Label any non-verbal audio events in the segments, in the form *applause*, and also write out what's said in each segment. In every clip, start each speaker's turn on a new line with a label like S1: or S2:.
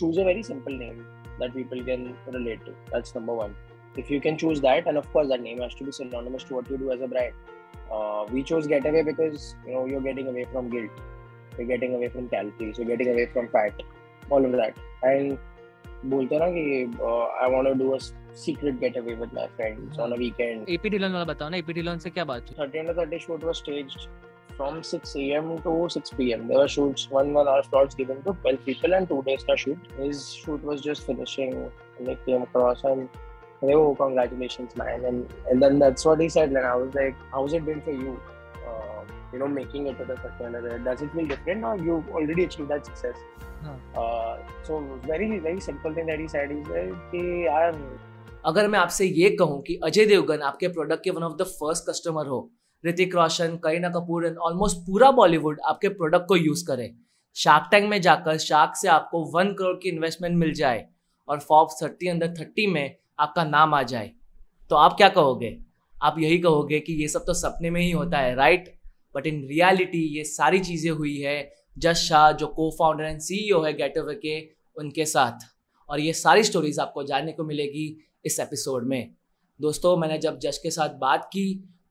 S1: choose a very simple name that people can relate to. That's number one. If you can choose that, and of course, that name has to be synonymous to what you do as a brand. Uh, we chose Get-A-Whey because you know you're getting away from guilt, you're getting away from calories, you're getting away from fat, all of that. And बोलते हैं ना कि I want to do a secret getaway with my friends on a weekend
S2: AP Dhillon वाला बताओ ना AP Dylan से क्या बात
S1: हुई 13 30 short was staged. From 6 a.m. to 6 p.m. There were shoots, one one hour slots given to 12 people and two days ka shoot. His shoot was just finishing and they came across and they oh congratulations man and, and then that's what he said and I was like how's it been for you uh, you know making it to the second does it feel different or you already achieved that success so very very simple thing that he said is कि यार
S2: अगर मैं आपसे ये कहूँ कि अजय देवगन आपके product के one of the first customer हो ऋतिक रोशन करीना कपूर एंड ऑलमोस्ट पूरा बॉलीवुड आपके प्रोडक्ट को यूज़ करे। शार्क टैंक में जाकर शार्क से आपको वन करोड़ की इन्वेस्टमेंट मिल जाए और फॉर्ब्स थर्टी अंडर थर्टी में आपका नाम आ जाए। तो आप क्या कहोगे? आप यही कहोगे कि ये सब तो सपने में ही होता है राइट बट इन रियलिटी ये सारी चीज़ें हुई है जश शाह जो को फाउंडर एंड सी है गेट अवे के उनके साथ। और ये सारी स्टोरीज आपको जानने को मिलेगी इस एपिसोड में। दोस्तों, मैंने जब जश के साथ बात की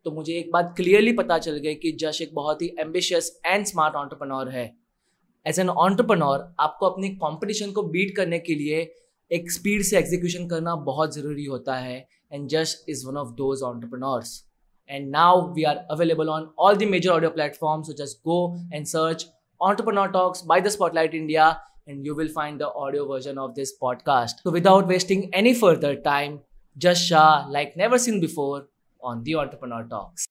S2: तो मुझे एक बात क्लियरली पता चल गई कि जश एक बहुत ही एम्बिशियस एंड स्मार्ट ऑन्टरप्रनोर है। एज एन ऑन्टरप्रनोर आपको अपने कॉम्पिटिशन को बीट करने के लिए एक स्पीड से एग्जीक्यूशन करना बहुत ज़रूरी होता है। And Jash is one of those entrepreneurs and now we are available on all the major audio platform so just go and search entrepreneur talks by the spotlight India and you will find the audio version of this podcast तो without wasting any further time Jash Shah like never seen before on the Entrepreneur Talks.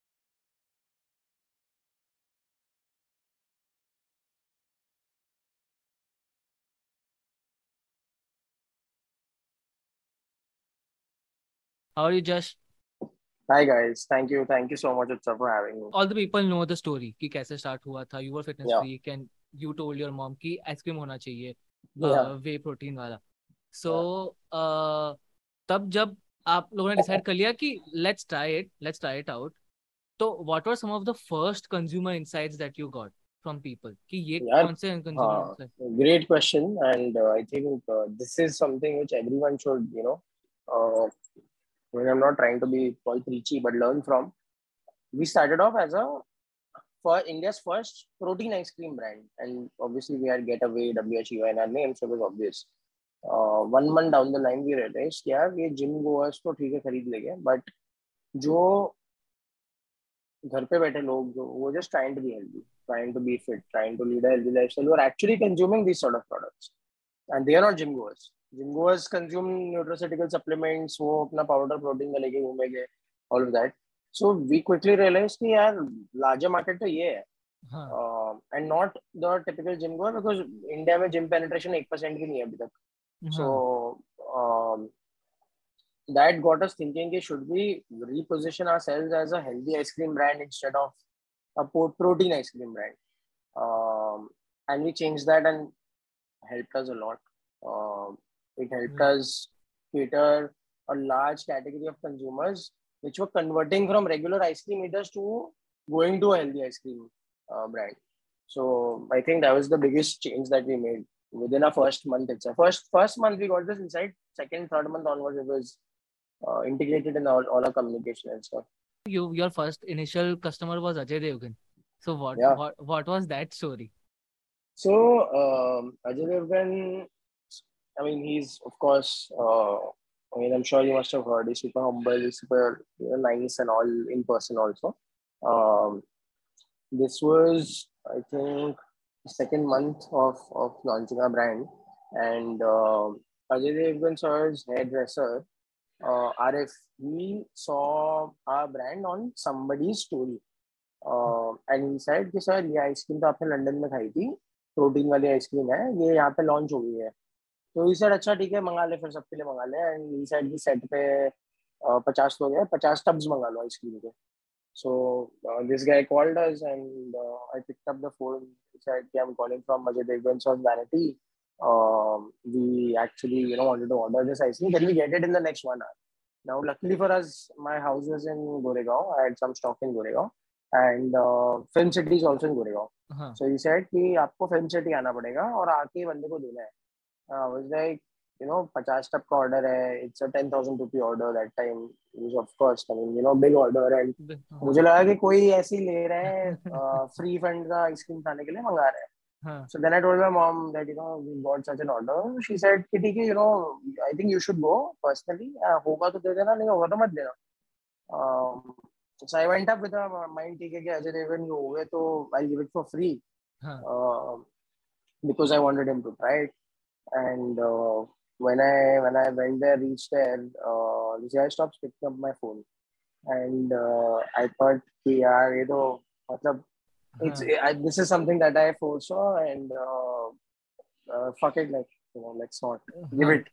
S2: How are you, Josh?
S1: Hi guys, thank you, thank you so much Utsav for having me.
S2: All the people know the story कि कैसे start हुआ था. You were fitness yeah. freak and you told your mom कि ice cream होना चाहिए whey protein वाला. So yeah. uh, तब जब आप लोगों ने डिसाइड कर लिया कि let's try it let's try it out तो what were some of the first consumer insights that you got from people कि ये कौन से consumer
S1: great question and I think this is something which everyone should you know I am not trying to be all preachy but learn from we started off as a for India's first protein ice cream brand, and obviously we had Getaway, W Shiva in our name, so it was obvious. Uh, one month down the line, we realized, yeah, ये gym goers तो ठीक है खरीद लेंगे. But जो घर पे बैठे लोग जो वो just trying to be healthy trying to be fit, trying to lead a healthy lifestyle, who are actually consuming these sort of products. And they are not gym goers. Gym goers consume nutraceutical supplements वो अपना powder protein का लेके घूमेंगे all of that so we quickly realise कि यार larger market तो ये है। And not the typical gym goer because India में जिम पेनिट्रेशन एक परसेंट की नहीं है अभी तक। So that got us thinking should we reposition ourselves as a healthy ice cream brand instead of a protein ice cream brand um, and we changed that and helped us a lot uh, It helped mm. us cater a large category of consumers which were converting from regular ice cream eaters to going to a healthy ice cream uh, brand. So I think that was the biggest change that we made within our first month itself. First first month we got this inside. Second, third month onwards, it was uh, integrated in all, all our communication and stuff.
S2: You your first initial customer was Ajay Devgan. So what yeah. what what was that story?
S1: So um, Ajay Devgan I mean, he's of course. Uh, I mean, I'm sure you must have heard. He's super humble. He's super you know, nice and all in person also. Um, this was, I think, second month of of launching our brand, and uh, Ajay Devgan sir's hairdresser, uh, RF, he saw our brand on somebody's story. Uh, and he said कि sir ये ice cream तो आपने London में खाई थी। Protein वाली ice cream है। ये यहाँ पे लॉन्च हो गई है। तो ई सेट अच्छा ठीक है मंगा ले फिर सबके लिए मंगा ले। एंड ई सेट की सेट पे पचास लोग हैं। पचास टब्स मंगा लो आइसक्रीम के। So this guy called us and I picked up the phone said कि I'm calling from Ajay Devgan's of Vanity um, we actually you know wanted to order this ice cream can we get it in the next one hour now luckily for us my house was in Goregaon I had some stock in Goregaon and uh, Film City is also in Goregaon uh-huh. so he said कि आपको Film City आना पड़ेगा और आके बंदे को देना है I was like, you know, 50 टप का order है. It's a 10,000 rupee order that time. It was of course, I mean, you know, big order and मुझे लगा कि कोई ऐसे ही ले रहा है free fund का आइसक्रीम खाने के लिए मंगा रहा है. So then I told my mom that, you know, we got such an order. She said, Kitty, you know, I think you should go personally. होगा तो दे देना, नहीं होगा तो मत देना. Um, so I went up with a mind ठीक है कि अजय देवगन हो गए तो I'll give it for free. Uh, because I wanted him to try it. And uh, when I when I went there, reached there, uh, this guy stopped picking up my phone. And uh, I thought, यार ये तो मतलब it's I, this is something that I foresaw and uh, uh, fuck it like you know let's not give it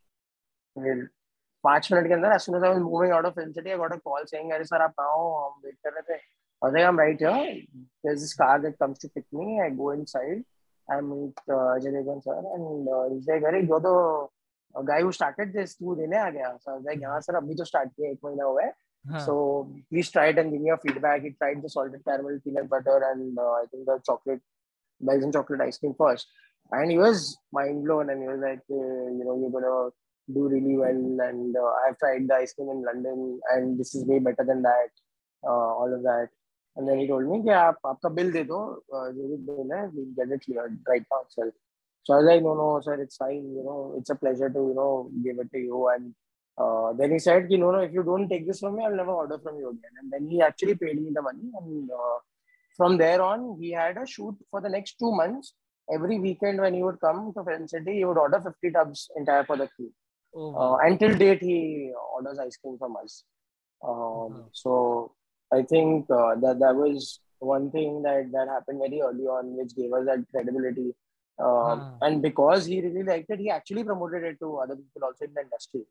S1: we'll पांच minute के अंदर as soon as I was moving out of Film City I got a call saying अरे sir आप कहाँ हो हम wait कर रहे थे I was like I'm right here there's this car that comes to pick me I go inside I meet uh, Ajay Devgan sir and uh, he's like अरे you're the guy who started this तू देने आ गया so I was like हाँ sir अभी तो start किया एक महीना हुआ है Huh. So please try it and give me your feedback. He tried the salted caramel peanut butter and uh, I think the chocolate, Belgian chocolate ice cream first. And he was mind blown and he was like, uh, you know, you're going to do really well. And uh, I've tried the ice cream in London and this is way better than that, uh, all of that. And then he told me, yeah, आपका bill दे दो, जो भी bill है, we'll get it cleared right now itself. So I was like, no, no, sir, it's fine. You know, it's a pleasure to, you know, give it to you. And uh, then he said, no, no, if you don't take this from me, I'll never order from you again. And then he actually paid me the money. And uh, from there on, he had a shoot for the next two months. Every weekend when he would come to Film City, he would order 50 tubs entire for the crew. Oh, uh, until date, he orders ice cream from us. Um, So I think uh, that that was one thing that, that happened very early on, which gave us that credibility. Um, And because he really liked it, he actually promoted it to other people also in the industry.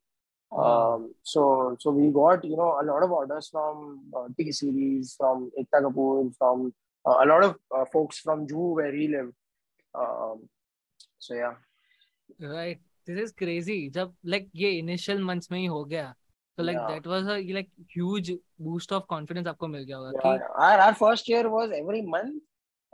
S1: Um, so so we got you know a lot of orders from uh, T series, from Ekta Kapoor, from uh, a lot of uh, folks from Juhu where he lived. Um, so yeah.
S3: Right. This is crazy. जब like ये initial months में ही हो गया. So like yeah. that was a like huge boost of confidence आपको मिल गया होगा.
S1: Yeah, कि... our, our first year was every month.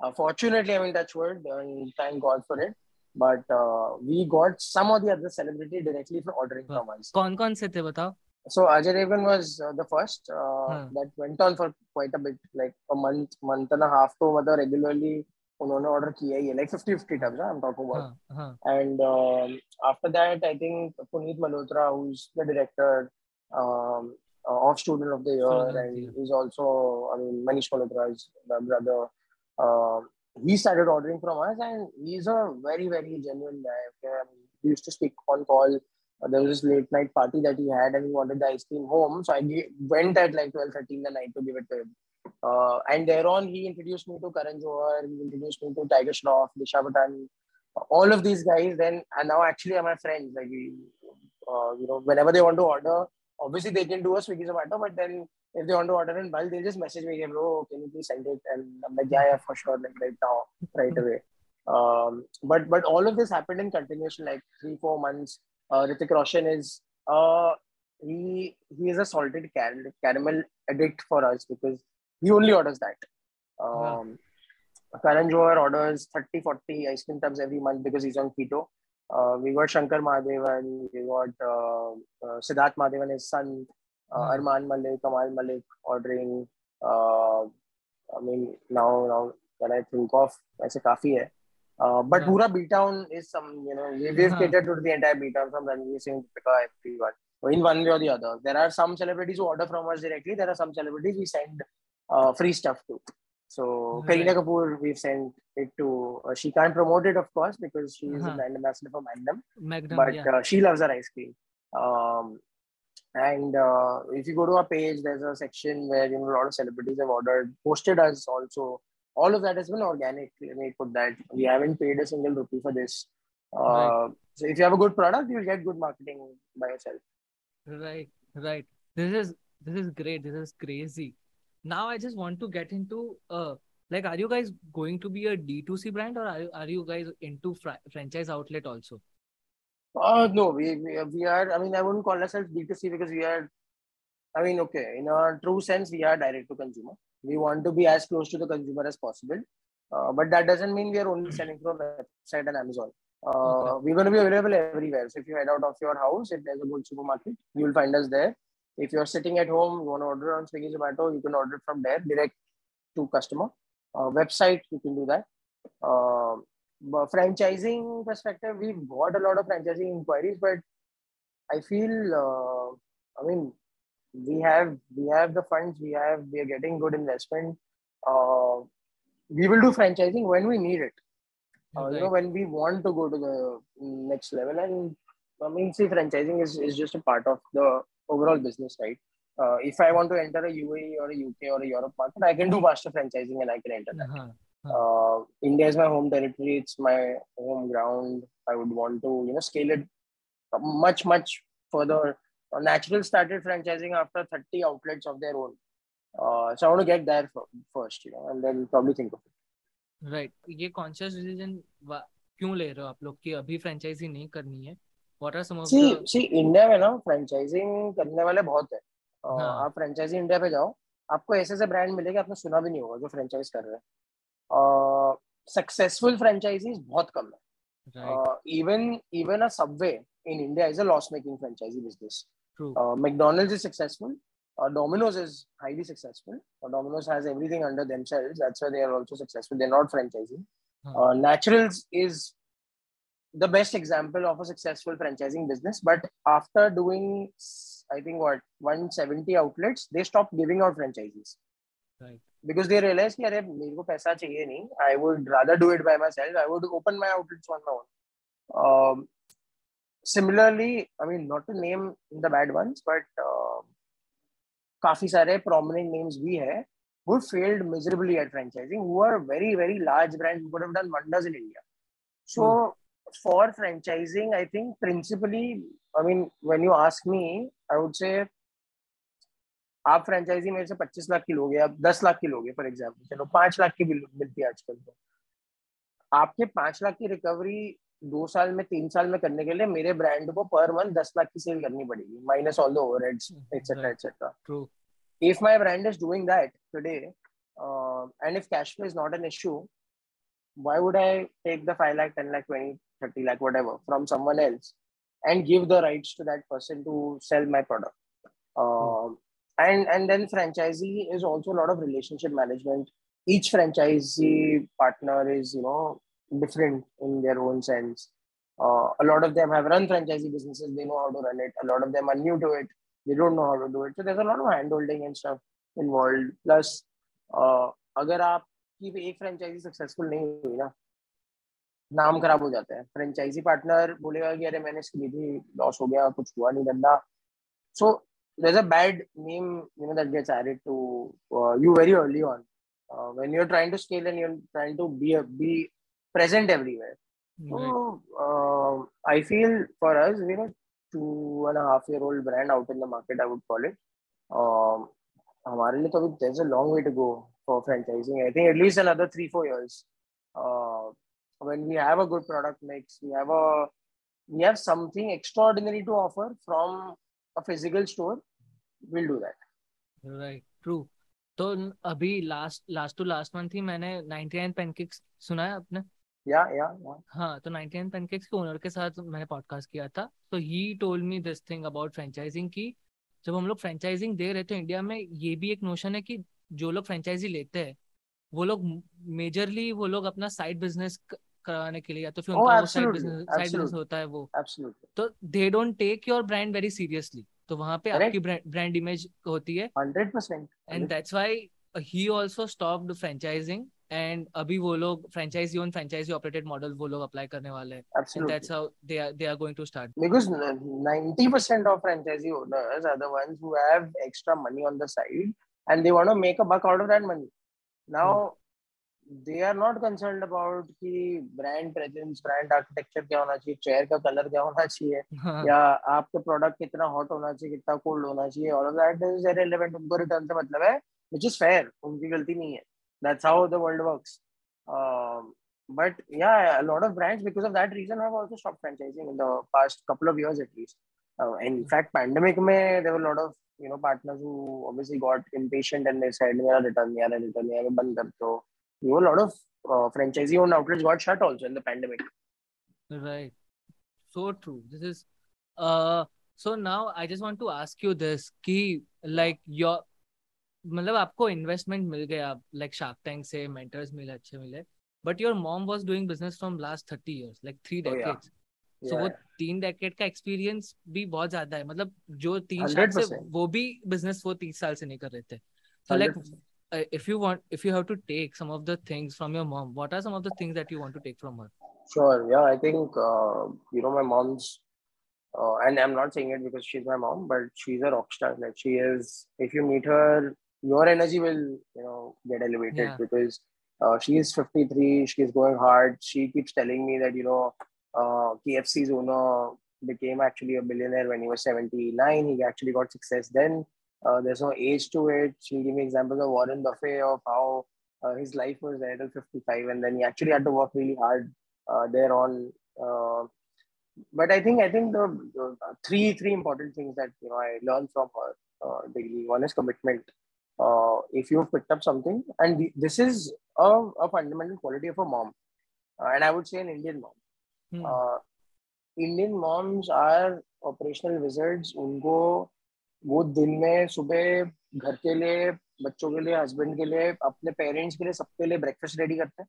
S1: Uh, fortunately, I mean that's word and thank God for it. but uh, we got some of the other celebrity directly for ordering from us.
S3: कौन कौन से थे बताओ?
S1: So Ajay Devgan was uh, the first uh, हाँ. that went on for quite a bit, like a month, month and a half. तो मतलब regularly उन्होंने order किया ही है, like 50 50 tubs. I'm talking about. हाँ, हाँ. And um, after that, I think Puneet Malhotra, who's the director um, of Student of the Year, and yeah. he's also, I mean, Manish Malhotra's brother. uh, he started ordering from us, and he's a very, very genuine guy. Okay? I mean, he used to speak on call. Uh, there was this late night party that he had, and he wanted the ice cream home. So I went at like 12 13 the night to give it to him. Uh, and thereon, he introduced me to Karan Johar, he introduced me to Tiger Shroff, Disha Patani, all of these guys. Then, and now actually are my friends. Like, uh, you know, whenever they want to order, obviously they can do a Swiggy Zomato, but then if they want to order in bulk, they'll just message me, bro, can you please send it? And I'm like, yeah, yeah, for sure, like right now, right away. Um, but but all of this happened in continuation, like three, four months. Uh, Hrithik Roshan is uh he he is a salted car- caramel addict for us because he only orders that. Um, wow. Karan Johar orders 30, 40 ice cream tubs every month because he's on keto. Uh, we got Shankar Mahadevan, we got uh, uh, Siddharth Mahadevan, his son, Arman Malik, Kamal Malik ordering. Uh, I mean, now now when I think of, ऐसे काफ़ी है. Uh, but yeah. Pura B Town is some, you know, we, we've uh-huh. catered to the entire B Town from Ranveer Singh, Deepika, everyone. In one way or the other. There are some celebrities who order from us directly. There are some celebrities we send uh, free stuff to. So right. Kareena Kapoor, we've sent it to. Uh, she can't promote it, of course, because she is uh-huh. a brand ambassador for Magnum. Magnum but yeah. uh, she loves her ice cream. Um, and uh, if you go to our page, there's a section where you know a lot of celebrities have ordered, posted us also. All of that has been organic. Let me put that. We haven't paid a single rupee for this. Uh, right. So if you have a good product, you'll get good marketing by yourself.
S3: Right, right. This is this is great. This is crazy. Now I just want to get into uh like, are you guys going to be a D2C brand or are you, are you guys into fr- franchise outlet also?
S1: Uh, no, we, we, we are, I mean, I wouldn't call ourselves D2C because we are, I mean, okay, in a true sense, we are direct to consumer. We want to be as close to the consumer as possible. Uh, but that doesn't mean we are only selling from website and Amazon. Uh,
S3: Okay.
S1: We're going to be available everywhere. So if you head out of your house, if there's a good supermarket, you will find us there. If you're sitting at home, you want to order on Swiggy Zomato, you can order from there direct to customer. Uh, website, you can do that. But franchising perspective, we've got a lot of franchising inquiries, but I feel, uh, I mean, we have we have the funds, we have we are getting good investment. Uh, we will do franchising when we need it. Uh, You know, when we want to go to the next level, and I mean, see, franchising is, is just a part of the overall business, right? Uh, if I want to enter a UAE or a UK or a Europe market, I can do master franchising and I can enter that.
S3: Uh-huh.
S1: Uh, India is my home territory. It's my home ground. I would want to, you know, scale it much, much further. Uh, Natural started franchising after 30 outlets of their own. Uh, so I want to get there first, you know, and then probably think of it.
S3: Right ये conscious decision क्यों ले रहे हो आप लोग कि अभी franchise नहीं करनी है what are some of
S1: see
S3: the
S1: see India में ना फ्रेंचाइजिंग करने वाले बहुत है अ,
S3: हाँ।
S1: आप फ्रेंचाइजी इंडिया पे जाओ आपको ऐसे ऐसे ब्रांड मिलेंगे आपने सुना भी नहीं होगा जो फ्रेंचाइज कर रहे हैं सक्सेसफुल फ्रेंचाइजीज बहुत कम है
S3: right
S1: even even a Subway in India is a loss-making franchisee business.
S3: True
S1: Uh, McDonald's is successful. Uh, Domino's is highly successful. Uh, Domino's has everything under themselves. That's why they are also successful. They're not franchising. Uh, Naturals is the best example of a successful franchising business. But after doing, I think what 170 outlets, they stopped giving out franchises
S3: right
S1: because they realized कि अरे मेरे को पैसा चाहिए नहीं. I would rather do it by myself. I would open my outlets on my own. Um, similarly, I mean, not to name the bad ones, but uh, काफी सारे prominent names भी है who failed miserably at franchising, who are very very large brands who could have done wonders in India. So for franchising, I think principally, I mean, when you ask me, I would say आप franchisee मेरे से पच्चीस लाख की लोगे आप दस लाख की लोगे फॉर एग्ज़ाम्पल चलो पाँच लाख की भी मिलती है आजकल तो। आपके पाँच लाख की रिकवरी दो साल में तीन साल में करने के लिए मेरे ब्रांड को पर मंथ दस लाख की सेल करनी पड़ेगी minus all
S3: the
S1: over
S3: etcetera
S1: if my brand is doing that today and if cash flow is not an issue why would I take the five lakh ten lakh twenty thirty lakh whatever from someone else and give the rights to that person to sell my product and and then franchisee is also a lot of relationship management each franchisee partner is you know different in their own sense uh, a lot of them have run franchisee businesses they know how to run it a lot of them are new to it they don't know how to do it. So there's a lot of hand holding and stuff involved. Plus, uh, अगर आपकी भी एक franchise successful नहीं हुई ना नाम खराब हो जाता है फ्रेंचाइजी पार्टनर बोलेगा कि अरे मैंने इसकी ली थी लॉस हो गया कुछ हुआ नहीं धंधा सो there's a bad name you know that gets added to uh, you very early on uh, when you're trying to scale and you're trying to be a, be present everywhere so uh, I feel for us, we're a two and a half year old brand out in the market, I would call it. Um, हमारे लिए तो अभी there's a long way to go for franchising. I think at least another three four years. Uh, when we have a good product mix, we have a we have something extraordinary to offer from a physical store. We'll do that.
S3: Right true तो अभी last last to last month ही मैंने 99 pancakes सुना है आपने
S1: yeah.
S3: हाँ तो 99 pancakes के owner के साथ मैंने पॉडकास्ट किया था तो ही told me this thing about franchising की जब हम लोग फ्रेंचाइजिंग दे रहे थे इंडिया में ये भी एक नोशन है कि जो लोग फ्रेंचाइजी लेते हैं वो लोग मेजरली वो लोग अपना साइड बिज़नेस कराने के लिए या तो फिर
S1: Oh,
S3: उनका साइड बिज़नेस साइड बिज़नेस होता है वो
S1: Absolutely.
S3: तो they don't take your brand very seriously तो वहाँ पे आपकी ब्रांड इमेज होती है।
S1: Hundred percent
S3: and that's why he also stopped franchising and अभी वो लोग franchisee on franchisee operated model वो लोग अप्लाई करने वाले हैं।
S1: And
S3: that's how they are they are going to start
S1: because 90% of franchisee owners are the ones who have extra money on the side and they want to make a buck out of that money now They are not concerned about कि brand presence, brand architecture क्या होना चाहिए, chair का color क्या होना चाहिए, या आपका product कितना hot होना चाहिए, कितना cold होना चाहिए, all of that is irrelevant. उनको return से मतलब है, which is fair, उनकी गलती नहीं है. That's how the world works. Um, but yeah, a lot of brands because of that reason have also stopped franchising in the past couple of years at least. Uh, in fact, pandemic में there were a lot of you know partners who obviously got impatient and they said मेरा return नहीं आ रहा return नहीं आ रहा बंद कर दो. You know, a lot of uh, franchisee owned outlets got shut also in the pandemic.
S3: Right. So true. This is uh so now I just want to ask you this कि like your मतलब आपको investment मिल गया like Shark Tank से mentors मिले अच्छे मिले but your mom was doing business from last thirty years like three
S1: Oh.
S3: Decades सो. वो तीन डेकेड का एक्सपीरियंस भी बहुत ज़्यादा है मतलब जो तीन साल से
S1: 100%.
S3: वो भी बिज़नेस वो तीस साल से नहीं कर रहे थे like
S1: 100%.
S3: Uh, if you want if you have to take some of the things from your mom what are some of the things that you want to take from her
S1: Sure. Yeah, I think uh, you know my mom's, uh, and I'm not saying it because she's my mom, but she's a rock star. Like she is. If you meet her, your energy will you know get elevated
S3: Yeah.
S1: because uh, she is 53. She's going hard. She keeps telling me that you know uh, KFC's owner became actually a billionaire when he was 79. He actually got success then. Uh, there's no age to it. She'll give me examples of Warren Buffett of how uh, his life was there till 55, and then he actually had to work really hard uh, there on. Uh, but I think I think the, the, uh, three three important things that you know I learned from her uh, daily. One is commitment. if you've picked up something, and this is a, a, fundamental quality of a mom, and I would say an Indian mom.
S3: Hmm.
S1: Indian moms are operational wizards. Unko वो दिन में सुबह घर के लिए बच्चों के लिए हस्बैंड के लिए अपने पेरेंट्स के लिए सबके लिए ब्रेकफास्ट रेडी करते हैं।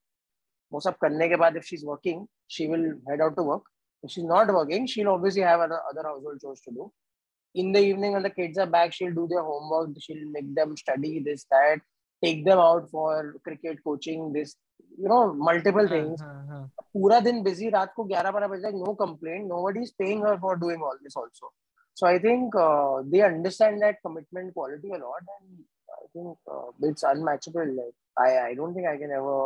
S1: वो सब करने के बाद if she is working she will head out to work if she is not working she will obviously have other household chores to do in the evening the kids are back she'll do their homework she'll make them study this that take them out for cricket coaching this you know multiple things पूरा दिन busy रात को 11 12 बजे no complaint nobody is paying her for doing all this also so i think uh, they understand that commitment quality a lot and i think uh, it's unmatchable like i i don't think i can ever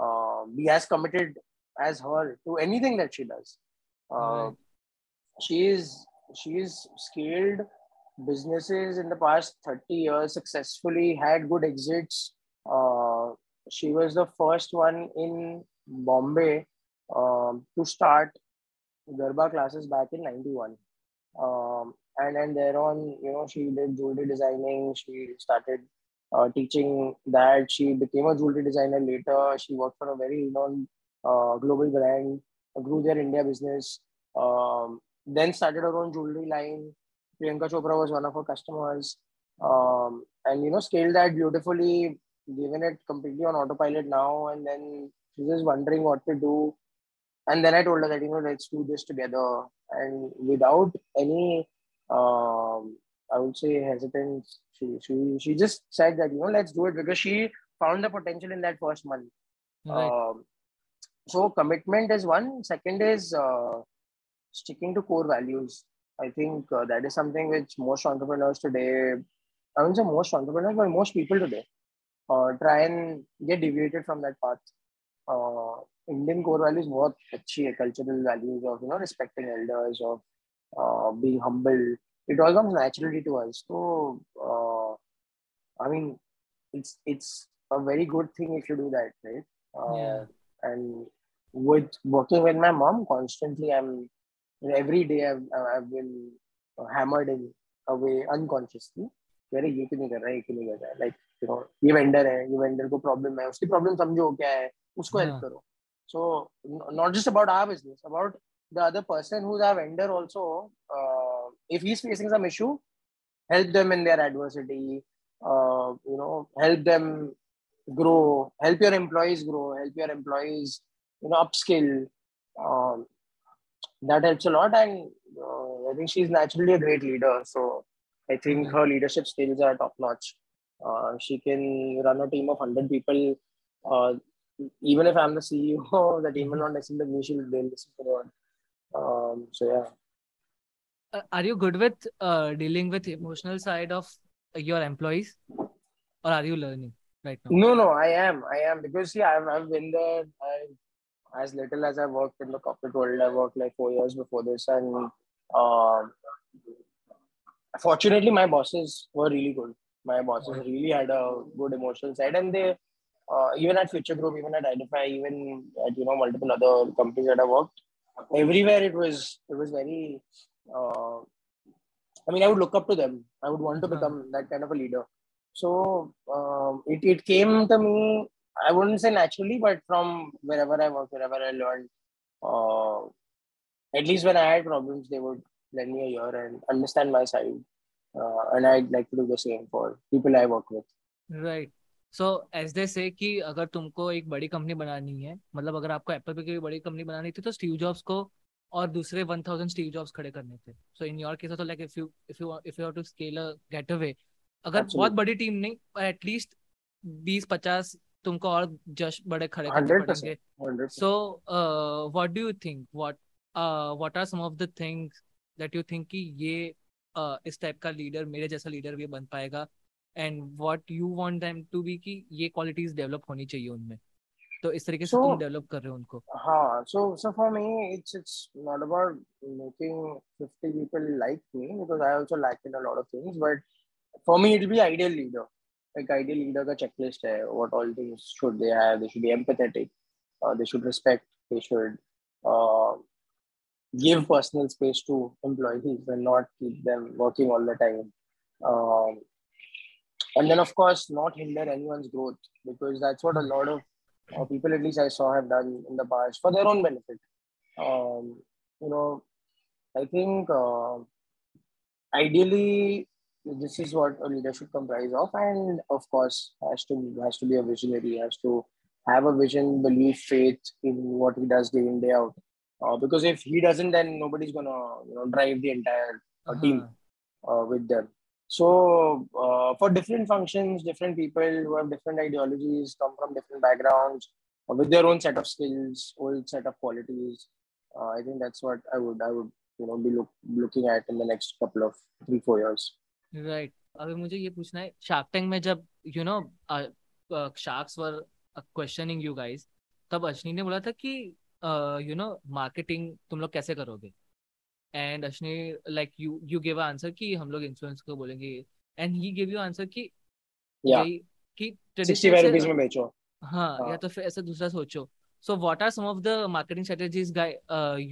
S1: uh, be as committed as her to anything that she does. Uh,
S3: Right.
S1: she is she's scaled businesses in the past 30 years successfully had good exits. Uh, she was the first one in bombay um, to start garba classes back in 91 um, and and thereon you know she did jewelry designing. She started uh, teaching that. She became a jewelry designer later. She worked for a very renowned uh, global brand grew their india business um, then started her own jewelry line. Priyanka chopra was one of her customers. Um, and you know scaled that beautifully given it completely on autopilot now. And then she's just wondering what to do and then I told her that you know let's do this together, and without any, um, I would say hesitance, she she she just said that you know let's do it because she found the potential in that first month.
S3: Right.
S1: Um, so commitment is one. Second is uh, sticking to core values. I think uh, that is something which most entrepreneurs today, I wouldn't say most entrepreneurs, but most people today, uh, try and get deviated from that path. Uh, Indian core values बहुत अच्छी है cultural values of you know respecting elders of uh, being humble it all comes naturally to us so uh, I mean it's it's a very good thing if you do that right uh,
S3: Yeah.
S1: and with working with my mom constantly I'm you know, every day I've, I've been hammered in a way unconsciously अरे ये क्यों नहीं कर रहा है ये क्यों नहीं कर रहा है लाइक यू नो ये वेंडर है ये वेंडर को प्रॉब्लम है उसकी प्रॉब्लम समझो क्या है उसको हेल्प
S3: हाँ.
S1: करो so not just about our business about the other person who's our vendor also uh, if he's facing some issue help them in their adversity uh, you know help them grow help your employees grow help your employees you know upskill. Um, that helps a lot and uh, i think she's naturally a great leader. So i think her leadership skills are top notch. Uh, she can run a team of 100 people uh, even if i'm the ceo *laughs* the team will not listen to me she'll they'll listen to um, so yeah
S3: Uh, are you good with uh, dealing with emotional side of your employees or are you learning right now
S1: No, no, I am. I am because yeah, I've, I've been there. I, as little as I worked in the corporate world, I worked like four years before this, and um, fortunately, my bosses were really good. My bosses really had a good emotional side, and they uh, even at Future Group, even at Identify, even at you know multiple other companies that I worked, everywhere it was it was very. Uh, I mean, I would look up to them. I would want to
S3: Uh-huh.
S1: become that kind of a leader. So um, it, it came to me, I wouldn't say naturally, but from wherever I work, wherever I learned, uh, at least when I had problems, they would lend me a ear and understand my side. Uh, and I'd like to do the same for people I work with.
S3: Right. So as they say कि अगर तुमको एक बड़ी company बनानी है मतलब अगर आपको एप्पल पे की बड़ी कंपनी बनानी थी तो स्टीव जॉब्स को और दूसरे 1000 स्टीव जॉब्स खड़े करने थे। सो इन योर केस तो like if you if you if you to scale a getaway अगर Absolutely. बहुत बड़ी टीम नहीं पर एटलीस्ट 20 50 तुमको और जश बड़े खड़े करने पड़ेंगे। So what do you think what what are some of the things that you think कि ये uh, इस टाइप का लीडर मेरे जैसा लीडर भी बन पाएगा? And what you want them to be कि ये क्वालिटीज डेवलप होनी चाहिए उनमें। तो इस तरीके से तुम डेवलप कर रहे हो उनको।
S1: हाँ so so for me it's it's not about making 50 people like me because I also lack in a lot of things but for me it will be ideal leader like ideal leader का checklist है what all things should they have they should be empathetic they should respect they should give personal space to employees and not keep them working all the time. Um, and then of course not hinder anyone's growth because that's what a lot of uh, people at least i saw have done in the past for their own benefit. Um, you know i think uh, ideally this is what a leader should comprise of and of course has to has to be a visionary has to have a vision belief faith in what he does day in day out. Uh, because if he doesn't then nobody's gonna you know drive the entire uh, uh-huh. team uh, with them so, uh, for different functions, different people who have different ideologies, come from different backgrounds, uh, with their own set of skills, old set of qualities. Uh, I think that's what I would I would you know be look, looking at in the next couple of three four years.
S3: Right. अभी मुझे ये पूछना है shark Tank में जब you know sharks were questioning you guys तब अश्नी ने बोला था कि यू नो मार्केटिंग तुम लोग कैसे करोगे and Ashneer like you you give answer कि हम लोग इन्फ्लुएंस को बोलेंगे and he give you answer कि कि
S1: ट्रेडिशनल में बेचो
S3: हाँ या तो फिर ऐसा दूसरा सोचो so what are some of the marketing strategies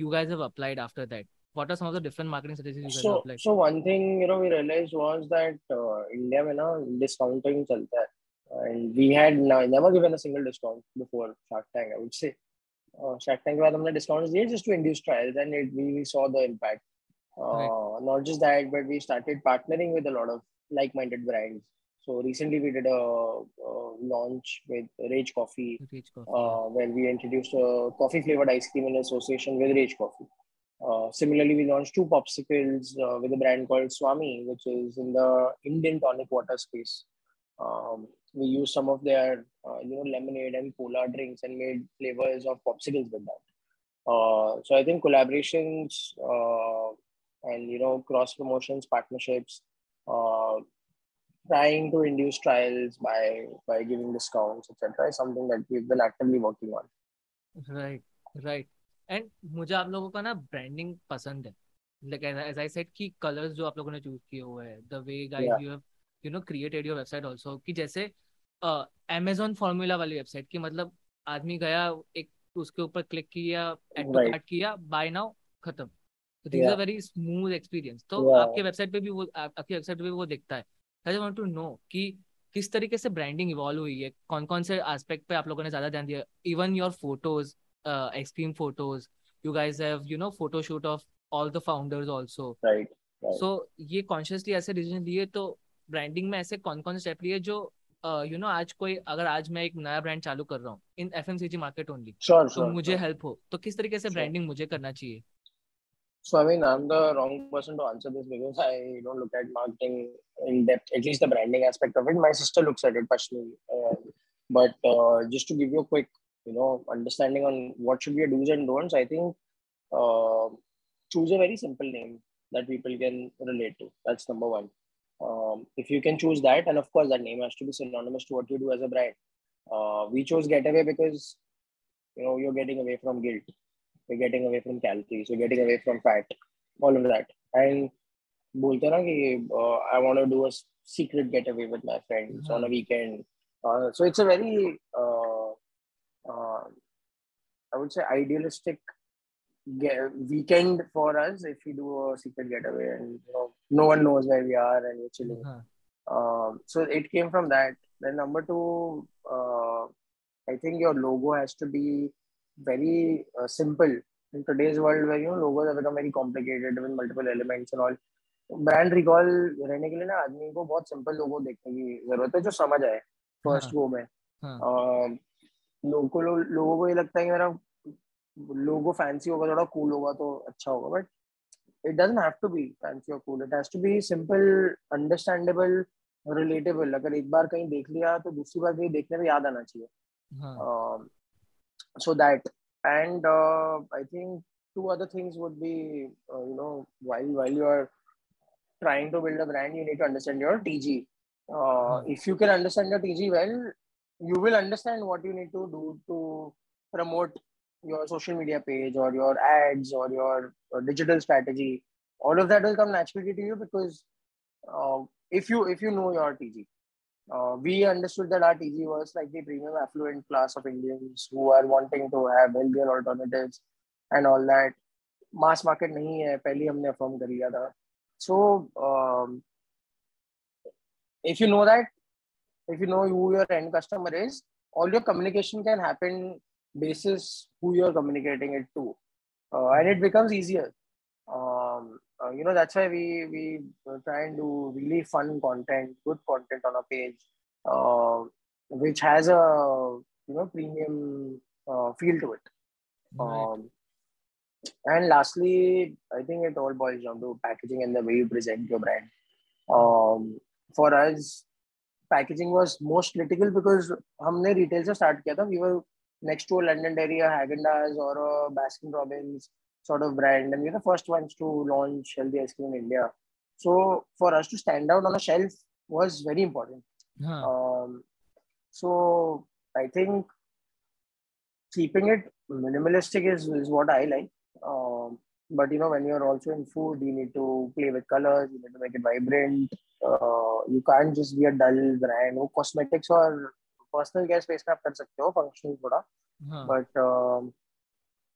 S3: you guys have applied after that what are some of the different marketing strategies you guys
S1: so,
S3: applied?
S1: So one thing you know we realized was that uh, India में ना discounting चलता है and we had na- never given a single discount before Shark Tank I would say Shark Tank के बाद just to induce trials, and induce we, and it we saw the impact not just that but we started partnering with a lot of So recently we did a, a launch with Rage Coffee,
S3: Rage Coffee
S1: uh, where we introduced a coffee flavored ice cream in association with Rage Coffee. Uh, similarly, we launched two popsicles uh, with a brand called Svami, which is in the Indian tonic water space. Um, we used some of their uh, you know lemonade and cola drinks and made flavors of popsicles with that. Uh, so I think collaborations uh, and you know cross promotions, partnerships, uh, trying to induce trials by by giving discounts, etc., is something that we've been actively working on.
S3: Right, right. And मुझे आप लोगों का ना branding पसंद है like as, as I said कि colours जो आप लोगों ने चूज किए हुए हैं the way guys yeah. you have you know created your website also कि जैसे अमेजोन फॉर्मूला वाली वेबसाइट की मतलब आदमी गया एक उसके ऊपर क्लिक किया एड टू कार्ट किया बाय नाउ खत्म। तो this a very smooth experience तो yeah. आपके वेबसाइट पे भी वो आपकी वेबसाइट पे भी वो दिखता है। आई वांट टू नो कि किस तरीके से ब्रांडिंग इवॉल्व हुई है? कौन कौन से एस्पेक्ट पे आप लोगों ने ज़्यादा ध्यान दिया? Even your photos extreme photos you guys have you know photo shoot of all the founders also
S1: right
S3: so ये कॉन्शियसली ऐसे डिसीज़न लिए तो ब्रांडिंग में ऐसे कौन कौन से स्टेप लिए जो यू नो आज कोई अगर आज मैं एक नया ब्रांड चालू कर रहा हूँ इन एफ़ मार्केट ओनली तो मुझे हेल्प हो तो किस तरीके से ब्रांडिंग मुझे करना चाहिए
S1: So I mean, I'm the wrong person to answer this because I don't look at marketing in depth, at least the branding aspect of it. My sister looks at it personally. Uh, but uh, just to give you a quick, you know, understanding on what should be a do's and don'ts, I think uh, choose a very simple name that people can relate to. That's number one. um, if you can choose that and of course that name has to be synonymous to what you do as a brand uh, we chose Get-A-Whey because you know you're getting away from guilt. You're getting away from calories. You're getting away from fat. All of that. And बोलते ना कि I want to do a secret getaway with my friends on so it's a very a very I would say, idealistic. Weekend for us if we do a secret getaway and you know no one knows where we are and we're chilling. Uh-huh. Um, so it came from that. Then number two, uh, I think your logo has to be very uh, simple in today's world where you know logos have become very complicated with multiple elements and all brand recall रहने के लिए ना आदमी को बहुत simple लोगो देखने की ज़रूरत है जो समझ आए फ़र्स्ट वो में लोगों को लोगों को ये लगता है कि मेरा लोगो फैंसी होगा थोड़ा कूल होगा तो अच्छा होगा but it doesn't have to be fancy और cool it has to be simple understandable relatable अगर एक बार कहीं देख लिया तो दूसरी बार कहीं देखने में याद आना चाहिए। So that and I think two other things would be you know while while you are trying to build a brand you need to understand your T if you can understand your T well you will understand what you need to do to promote your social media page or your ads or your or digital strategy all of that will come naturally to you because uh, if you if you know your tg uh, we understood that our tg was like the premium affluent class of indians who are wanting to have healthier alternatives and all that. Mass market nahi hai pehle humne affirm kar liya tha so um, if you know that if you know who your end customer is all your communication can happen basis who you're communicating it to uh, and it becomes easier um, uh, you know that's why we we try and do really fun content good content on a page uh, which has a you know premium uh, feel to it right. um, and lastly i think it all boils down to packaging and the way you present your brand um, for us packaging was most critical because हमने retail से start किया था we were next to a London Dairy, a Haagen-Dazs or a Baskin Robbins sort of brand, and we're the first ones to launch healthy ice cream in India. So for us to stand out on a shelf was very important. Huh. Um, so I think keeping it minimalistic is, is what I like. Um, but you know, when you're also in food, you need to play with colors, you need to make it vibrant. Uh, you can't just be a dull brand. No cosmetics or personal gas space में आप कर सकते हो functional थोड़ा. But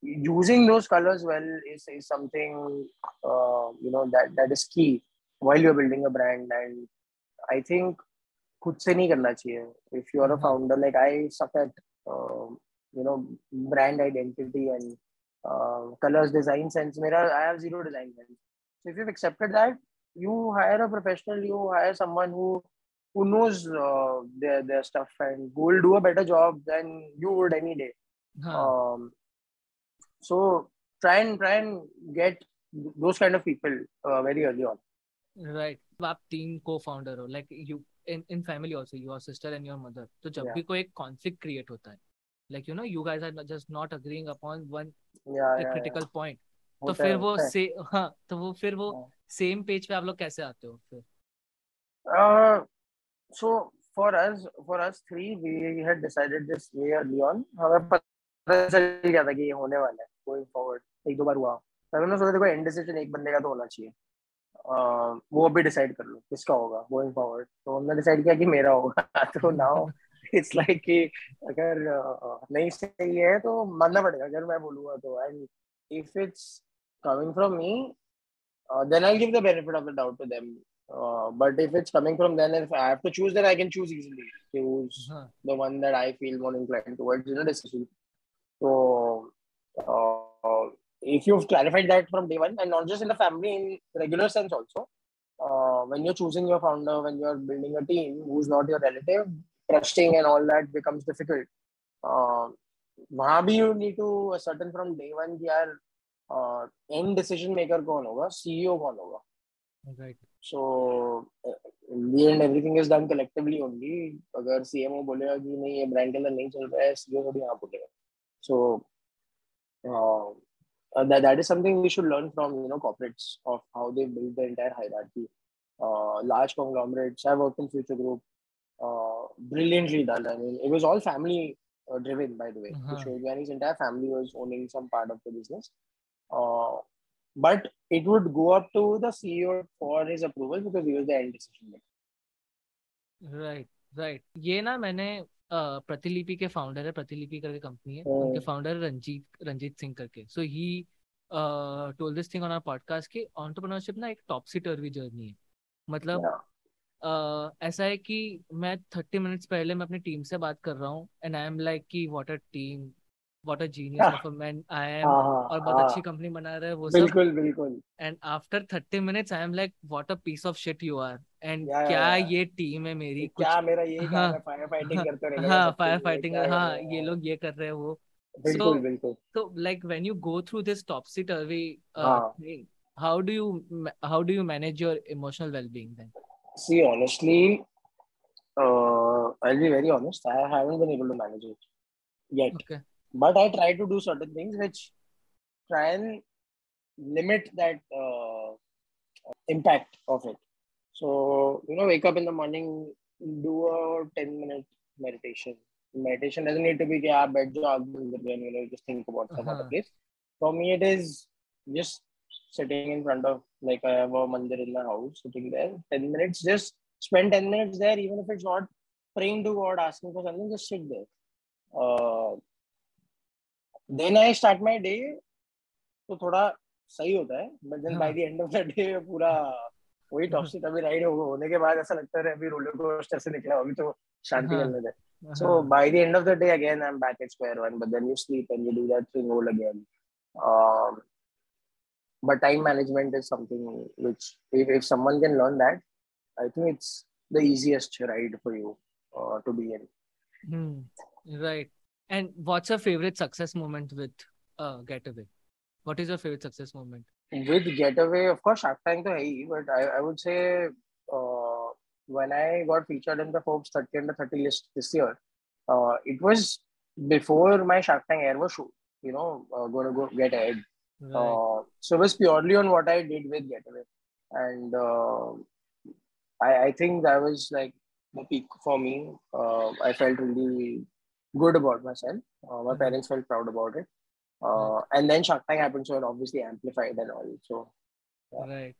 S1: using those colours well is is something you know that that is key while you are building a brand and I think खुद से नहीं करना चाहिए. If you are a founder like I सफेट you know brand identity and colours design sense मेरा I have zero design sense if you have accepted that you hire a professional you hire someone who who knows uh, their their stuff and who will do a better job than you would any day. Huh. Um, so try and try and get those kind of people uh, very early on.
S3: Right. आप तीन co-founder हो like you in in family also your sister and your mother तो जब yeah. भी कोई एक conflict create होता है like you know you guys are just not agreeing upon one
S1: yeah, yeah,
S3: critical
S1: yeah.
S3: point तो फिर वो से हाँ तो वो फिर वो सेम पेज पे आप लोग कैसे आते हो फिर
S1: uh, so for us for us three we had decided this way early on. हमें पता चल गया था कि ये होने वाला है going forward. एक दो बार हुआ। तब हमने सोचा देखो एंड डिसीज़न एक बंदे का तो होना चाहिए। uh, वो अभी डिसाइड कर लो किसका होगा गोइंग फॉरवर्ड तो हमने डिसाइड किया कि मेरा होगा। *laughs* तो नाउ इट्स लाइक कि अगर uh, नहीं सही है तो मानना पड़ेगा। अगर मैं बोलूँगा तो and if it's coming from me then I give the benefit of the doubt to them Uh, but if it's coming from then, if I have to choose, then I can choose easily. Choose uh-huh. the one that I feel more inclined towards in a decision. So, uh, if you've clarified that from day one, and not just in the family, in regular sense also, uh, when you're choosing your founder, when you're building a team who's not your relative, trusting and all that becomes difficult. Uh, वहाँ भी you need to certain from day one कि यार and decision maker कौन होगा CEO कौन होगा
S3: right
S1: So uh, in the end, everything is done collectively only. अगर CMO बोलेगा कि नहीं ये ब्रांड के अंदर नहीं चल रहा है CEO थोड़ी यहाँ बोलेगा. So uh, uh, that that is something we should learn from you know corporates of how they build the entire hierarchy. Uh, large conglomerates. I worked in Future Group. Uh, brilliantly done. I mean, it was all family uh, driven, by the way. Uh-huh. entire family was owning some part of the business. Uh, but it would go up to the CEO for his approval because he was the end decision maker.
S3: Right, right. ये ना मैंने प्रतिलिपि के founder है प्रतिलिपि करके company है oh. उनके फाउंडर रंजीत रंजीत सिंह करके so he told this thing on our podcast कि एंटरप्रेन्योरशिप ना एक टॉप सी टर्वी जर्नी है मतलब uh, ऐसा है कि मैं थर्टी मिनट्स पहले मैं अपनी टीम से बात कर रहा हूँ एंड आई एम लाइक कि what a team what a genius of a man I am और बहुत अच्छी कंपनी बना रहा है वो सब।
S1: बिल्कुल बिल्कुल।
S3: And after 30 minutes I am like what a piece of shit you are and क्या ये टीम है मेरी?
S1: क्या मेरा ये
S3: हाँ,
S1: फायर फाइटिंग करते रहे
S3: हाँ फायर फाइटिंग हाँ। ये लोग ये कर रहे हैं वो।
S1: बिल्कुल बिल्कुल।
S3: तो like when you go through this topsy turvy how do you how do you manage your emotional wellbeing then
S1: see honestly I be very honest I haven't been able to manage it yet
S3: okay
S1: but I try to do certain things which try and limit that uh, impact of it. So, you know, wake up in the morning, do a 10 minute meditation. Meditation doesn't need to be yeah, bed jog, you know, just think about some
S3: uh-huh.
S1: other. For me, it is just sitting in front of, like, I have a mandir in my house, sitting there, 10 minutes, just spend 10 minutes there, even if it's not praying to God, asking for something, just sit there. Uh, then I start my day तो थोड़ा सही होता है but then by
S3: हाँ
S1: the end of the day पूरा वही toxic अभी ride होने के बाद ऐसा लगता है अभी रोलर कोस्टर से निकला अभी तो शांति
S3: हाँ
S1: दे so
S3: हाँ
S1: by the end of the day again i'm back at square one but then you sleep and you do that thing all again um, but time management is something which if, if someone can learn that i think it's the easiest ride for you uh, to be in
S3: Hmm. Right. And what's your favorite success moment with uh Get-A-Whey? What is your favorite success moment?
S1: with Get-A-Whey of course shark tank to hai, but I, I would say uh, when i got featured in the forbes 30 under 30 list this year uh, it was before my shark tank air was you know uh, going to go get ahead
S3: Right.
S1: uh, so it was purely on what i did with Get-A-Whey and uh, I, I think that was like the peak for me uh, i felt really good about myself uh, my
S3: Mhm.
S1: parents felt proud about it uh, and then Shark Tank happened, so it obviously amplified and all. So yeah.
S3: Right.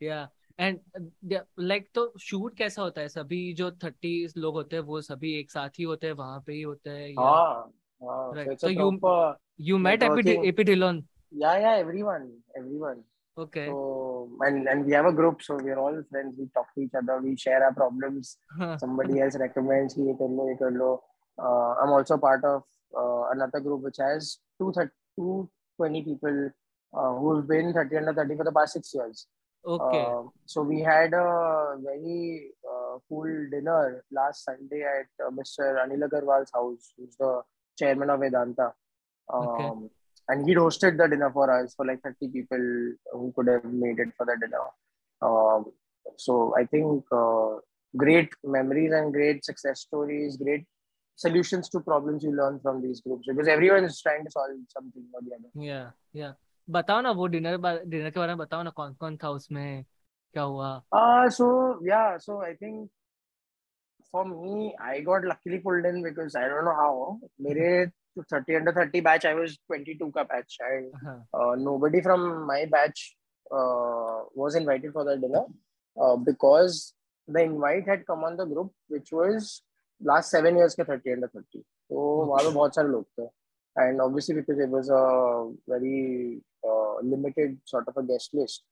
S3: Yeah. And uh, yeah, like तो shoot कैसा होता है सभी जो thirty लोग होते हैं वो सभी एक साथ ही होते हैं वहाँ पे ही होते हैं या
S1: Ah, ah,
S3: you met Epi
S1: networking.
S3: Epi Dillon.
S1: Yeah, yeah, everyone, everyone.
S3: Okay.
S1: So and and we have a group, so we're all friends. We talk to each other. We share our problems. Somebody else recommends ये कर लो, ये कर लो. Uh, I'm also part of uh, another group which has two two twenty people uh, who've been 30 under 30 for the past six years.
S3: Okay.
S1: Uh, so we had a very uh, cool dinner last Sunday at uh, Mr. Anil Agarwal's house, who's the chairman of Vedanta. Um,
S3: Okay.
S1: And he hosted the dinner for us for like 30 people who could have made it for the dinner. Um, so I think uh, great memories and great success stories, great solutions to problems you learn from these groups because everyone is trying to solve something or the other.
S3: Yeah. Yeah. बताओ ना वो dinner dinner के बारे में बताओ ना कौन कौन था उसमें क्या हुआ
S1: Uh, so yeah, so I think for me, I got luckily pulled in because I don't know how. मेरे 30 under 30 batch, I was 22 का batch, and
S3: हाँ
S1: uh, nobody from my batch uh, was invited for the dinner uh, because the invite had come on the group, which was last seven years के thirty under thirty तो वहाँ पे बहुत सारे लोग थे। And obviously because it was a very limited sort of a guest list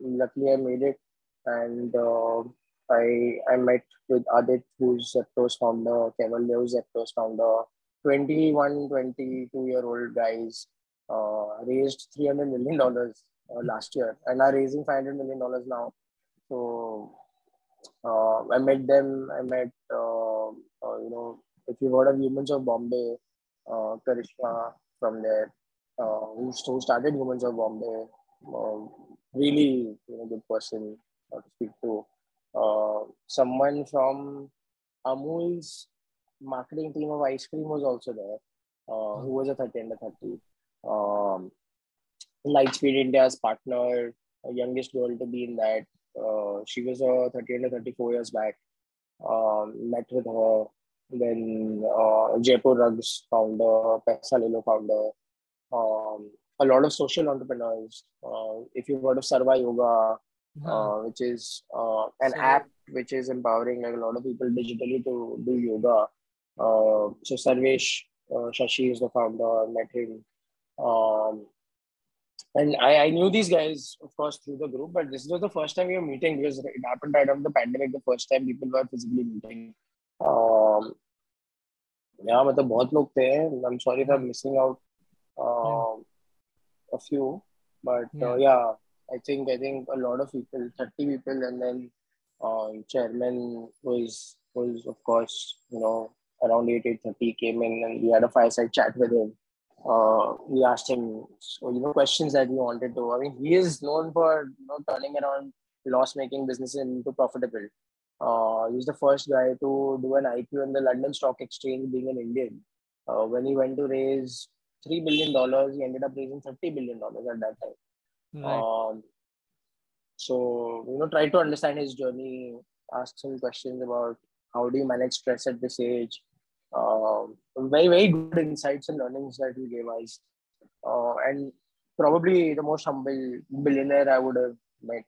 S1: luckily I made it, and uh, I I met with Aadit, who's Zepto's founder, Kaivalya, Zepto's founder, 21, 22 year old guys, uh, raised 300 million dollars uh, last year, and are raising 500 million dollars now. So uh, I met them. I met uh, uh, you know if you've heard of Humans of Bombay, uh, Karishma from there, uh, who, who started Humans of Bombay. Um, really you know, good person uh, to speak to. Uh, someone from Amul's marketing team of ice cream was also there, who was a 30 under 30. Um, Lightspeed India's partner, youngest girl to be in that. Uh, she was a 30 under 34 years back. Um, met with her. Then uh, Jaipur Rugs founder, Pesa Lilo founder. Um, a lot of social entrepreneurs. Uh, if you've heard of Sarva Yoga, uh, which is uh, an
S3: So-
S1: app which is empowering like a lot of people digitally to do yoga. Uh, so Sarvesh uh, Shashi is the founder. I met him. Um, and I, I knew these guys, of course, through the group, but this was the first time we were meeting because it happened right after the pandemic, the first time people were physically meeting. Um, Yeah, मतलब बहुत लोग थे. I'm sorry if I'm missing out uh, a few, but uh, yeah, I think I think a lot of people, 30 people, and then uh, chairman was was of course you know around 8 8:30 came in and we had a fireside chat with him. uh, we asked him so, you know questions that we wanted to. I mean, he is known for you know turning around loss-making businesses into profitable. Uh, he's the first guy to do an IPO in the London Stock Exchange, being an Indian. Uh, when he went to raise three billion dollars, he ended up raising thirty billion dollars at that time.
S3: Right.
S1: Um, so you know, try to understand his journey. Ask some questions about how do you manage stress at this age. Um, very very good insights and learnings that you gave us, uh, and probably the most humble billionaire I would have met.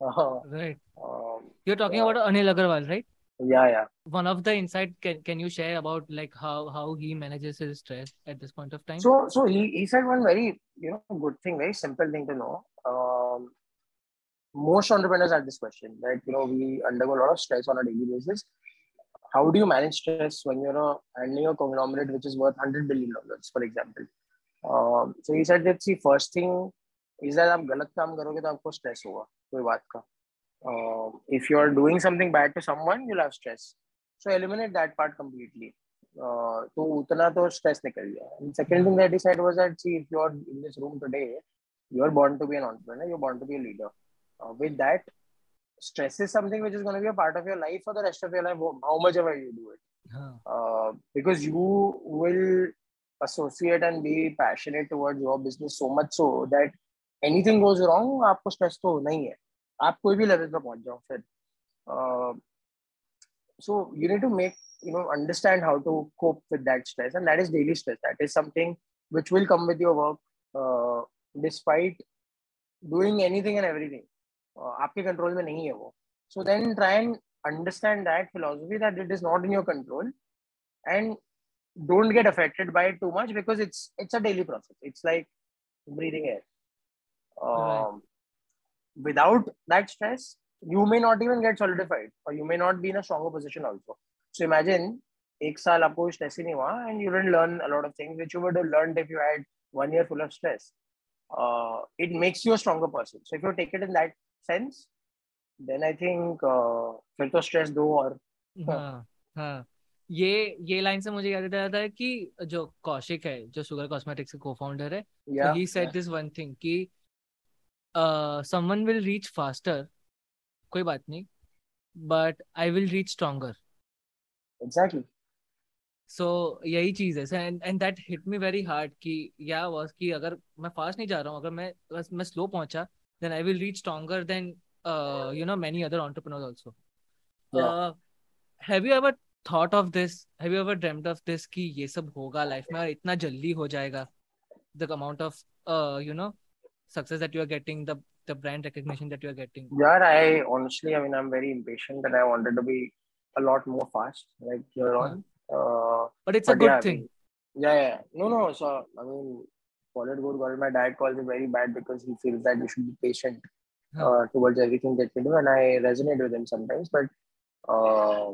S1: Uh, *laughs*
S3: right.
S1: um,
S3: You're talking
S1: yeah.
S3: about Anil Agarwal, right?
S1: yeah, yeah.
S3: One of the insight can can you share about like how how he manages his stress at this point of time?
S1: So, so he, he said one very you know good thing, very simple thing to know. Um, most entrepreneurs have this question that you know we undergo a lot of stress on a daily basis How do you manage stress when you're a, handling a conglomerate which is worth hundred billion dollars, for example? Um, so he said that see first thing is that आप गलत काम करोगे तो आपको stress होगा कोई बात का. Um, if you are doing something bad to someone, you'll have stress. So eliminate that part completely. Uh, तो उतना तो stress निकल गया. And second thing that he said was that see if you are in this room today, you are born to be an entrepreneur, you're born to be a leader. Uh, with that, stress is something which is going to be a part of your life for the rest of your life, how much ever you do it.
S3: Huh.
S1: Uh, because you will associate and be passionate towards your business so much so that anything goes wrong, आपको stress तो होना ही है. आप कोई भी level पे पहुंच जाओ फिर. Uh, so you need to make you know understand how to cope with that stress, and that is daily stress. That is something which will come with your work, uh, despite doing anything and everything. Uh, आपके control में नहीं है वो so then try and understand that philosophy that it is not in your control and don't get affected by it too much because it's it's a daily process it's like breathing air um,
S3: Right.
S1: without that stress you may not even get solidified or you may not be in a stronger position also so imagine एक साल आपको stress ही नहीं हुआ and you didn't learn a lot of things which you would have learned if you had one year full of stress uh, it makes you a stronger person so if you take it in that sense then I think uh, फिर तो stress दो और
S3: हाँ हाँ। ये ये line से मुझे याद आता है कि जो कौशिक है जो शुगर कॉस्मेटिक्स के को-फाउंडर है he said this one thing कि someone will reach faster कोई बात नहीं but I will reach stronger
S1: exactly.
S3: So यही चीज़ है। And and that hit me very hard कि या वाज कि अगर मैं फास्ट नहीं जा रहा हूँ अगर मैं मैं स्लो पहुँचा then i will reach stronger than uh, you know many other entrepreneurs also.
S1: Yeah.
S3: uh, have you ever thought of this? Have you ever dreamt of this ki ye sab hoga life mein aur itna jaldi ho jayega? The amount of uh, you know success that you are getting the the brand recognition that you are getting.
S1: Yeah i honestly i mean i'm very impatient that i wanted to be a lot more fast like you're on hmm. uh,
S3: but it's
S1: but a
S3: good
S1: yeah,
S3: thing.
S1: yeah yeah. No no so i mean good, call it my dad calls it very bad because he feels that you should be patient
S3: Huh.
S1: uh, towards everything that you do. And I resonate with him sometimes, but uh,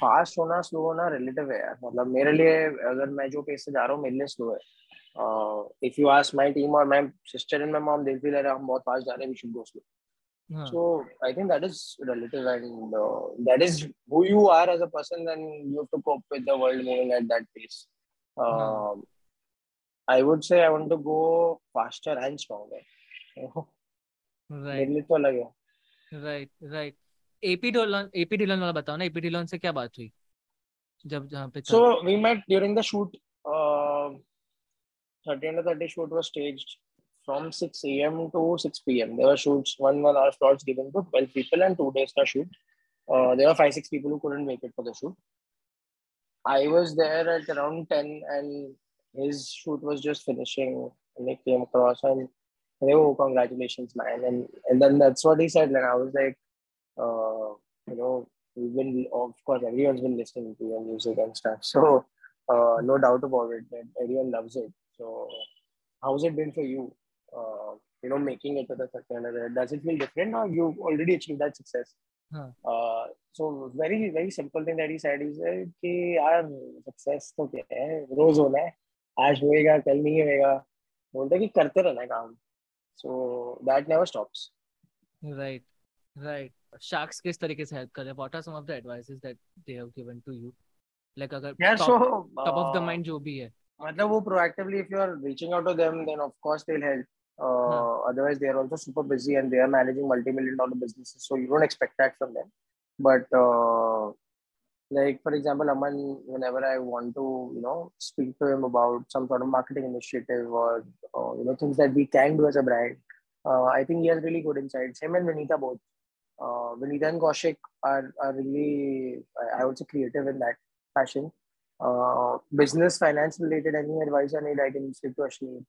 S1: fast होना slow होना relative है यार मतलब मेरे लिए अगर मैं जो पेस से जा रहा हूँ मेरे लिए स्लो है if you ask my team और my sister and my mom they feel हम बहुत फास्ट जा रहे हैं वी शुड गो स्लो
S3: हाँ.
S1: So I think that is relative, and uh, that is who you are as a person. Then you have to cope with the world moving at that pace. Um, I would say I want to go faster and stronger. Oh. right. तो अलग है.
S3: Right, right. AP Dhillon, AP Dhillon, वाला बताओ ना AP Dhillon से क्या बात हुई जब जहाँ पे
S1: so we met during the shoot Thirty under thirty shoot was staged from 6 a.m. to 6 p.m. There were shoots, one one hour slots given to 12 people and two days to shoot. Uh, there were five, six people who couldn't make it for the shoot. I was there at around 10 and his shoot was just finishing and he came across and they oh, congratulations, man. And, and then that's what he said. And I was like, uh, you know, we've been, of course, everyone's been listening to your music and stuff. So, uh, no doubt about it that everyone loves it. So, how's it been for you? Uh, you know, making it to the 30 Does it feel different or you already achieved that success?
S3: हाँ.
S1: Uh, so very very simple thing that he said is that कि यार success तो क्या है रोज होना है आज होएगा कल नहीं होएगा बोलते कि करते रहना काम। So that never stops
S3: right right sharks किस तरीके से हेल्प कर रहे what are some of the advices that they have given to you like अगर टॉप ऑफ़
S1: द
S3: माइंड जो भी है।
S1: मतलब वो proactively if you are reaching out to them then of course they will
S3: help
S1: otherwise they are also super busy and they are managing multi million dollar businesses so you don't expect that from them but like for example aman whenever i want to you know speak to him about some sort of marketing initiative or, or you know things that we can do as a brand uh, i think he has really good insights. Him and Vineeta both. Uh, Vineeta and kaushik are, are really i would say creative in that fashion. Uh, business finance related any advice i need i can speak to ashneer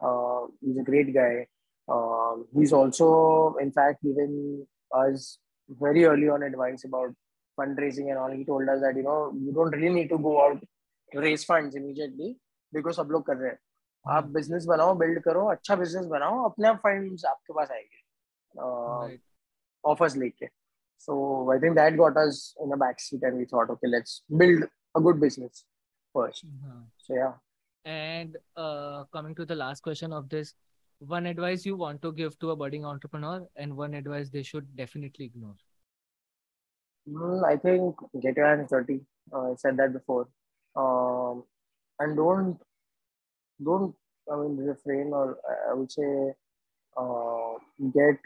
S1: uh, he's a great guy. Um, he's also in fact given us very early on advice about fundraising and all. He told us that you know you don't really need to go out raise funds immediately because सब लोग कर रहे हैं आप business बनाओ build करो अच्छा business बनाओ अपने आप फंड्स आपके पास आएंगे ऑफर्स लेके so I think that got us in a backseat and we thought okay let's build a good business first
S3: uh-huh.
S1: so yeah
S3: and uh, coming to the last question of this one advice you want to give to a budding entrepreneur and one advice they should definitely ignore
S1: Mm, I think get your hands dirty. Uh, I said that before. Um, and don't don't I mean refrain or I would say uh, get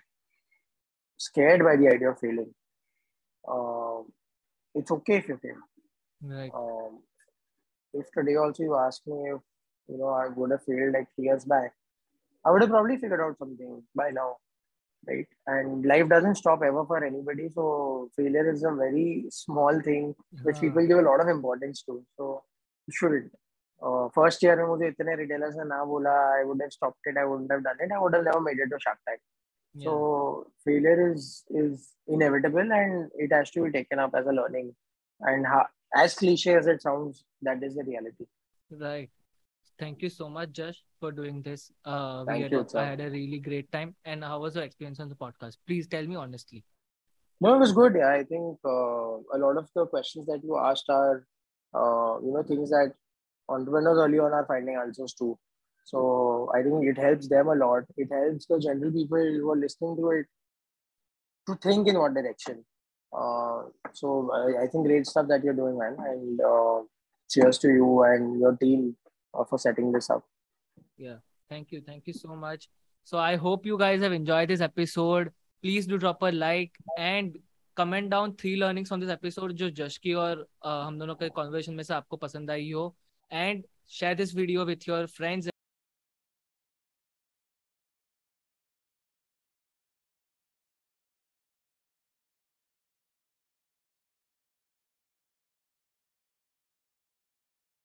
S1: scared by the idea of failing. Um, it's okay if you fail.
S3: right
S1: Um, if today also you ask me if you know I would have failed like three years back, I would have probably figured out something by now right? And life doesn't stop ever for anybody. So failure is a very small thing which
S3: हाँ,
S1: people give a lot of importance to. So you shouldn't. Uh, first year में मुझे इतने retailers ने ना बोला I would have stopped it I wouldn't have done it I would have never made it to Shark Tank
S3: yeah.
S1: so failure is is inevitable and it has to be taken up as a learning and ha- as cliche as it sounds that is the reality
S3: Right. Thank you so much, Jash, for doing this. Uh, we
S1: Thank
S3: had
S1: you, sir.
S3: I had a really great time. And how was your experience on the podcast? Please tell me honestly.
S1: No, it was good. Yeah, I think uh, a lot of the questions that you asked are, uh, you know, things that entrepreneurs early on are finding answers to. So I think it helps them a lot. It helps the general people who are listening to it to think in what direction. Uh, so I, I think great stuff that you're doing, man. And uh, cheers to you and your team uh, for setting this up. Yeah.
S3: Thank you. Thank you so much. So I hope you guys have enjoyed this episode. Please do drop a like and comment down three learnings on this episode Jash जश की और uh, हम दोनों के conversation में से आपको पसंद आई हो and share this video with your friends